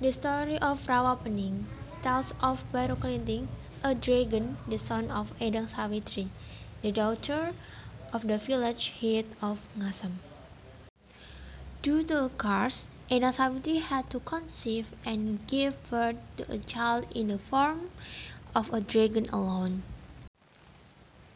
The story of Rawa Pening tells of Baro Klinting, a dragon, the son of Endang Sawitri, the daughter of the village head of Ngasem. Due to a curse, Endang Sawitri had to conceive and give birth to a child in the form of a dragon alone.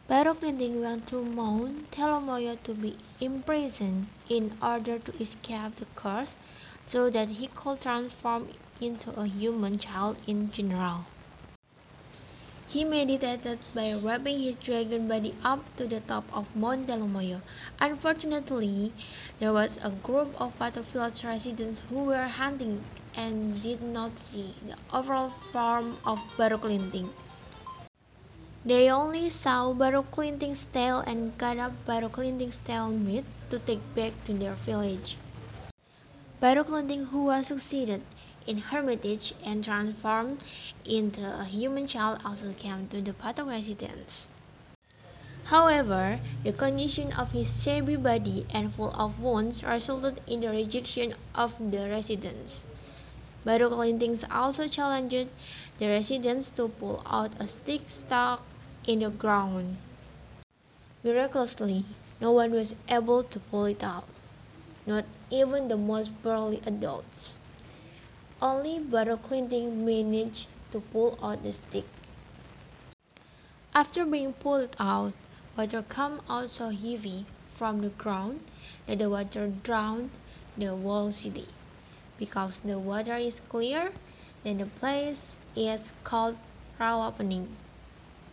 Baro Klinting went to Mount Telomoyo to be imprisoned in order to escape the curse so that he could transform into a human child in general. He meditated by wrapping his dragon body up to the top of Mount Telomoyo. Unfortunately, there was a group of village residents who were hunting and did not see the overall form of Baro Klinting. They only saw Baro Klinting's tail and cut up Baro Klinting's tail meat to take back to their village. Baro Klinting, who was succeeded in hermitage and transformed into a human child, also came to the Pathok residence. However, the condition of his shabby body and full of wounds resulted in the rejection of the residents. Baro Klinting also challenged the residents to pull out a stick stuck in the ground. Miraculously, no one was able to pull it out not even the most burly adults. Only Baro Klinting managed to pull out the stick. After being pulled out, water came out so heavy from the ground that the water drowned the whole city. Because the water is clear, then the place is called Rawa Pening.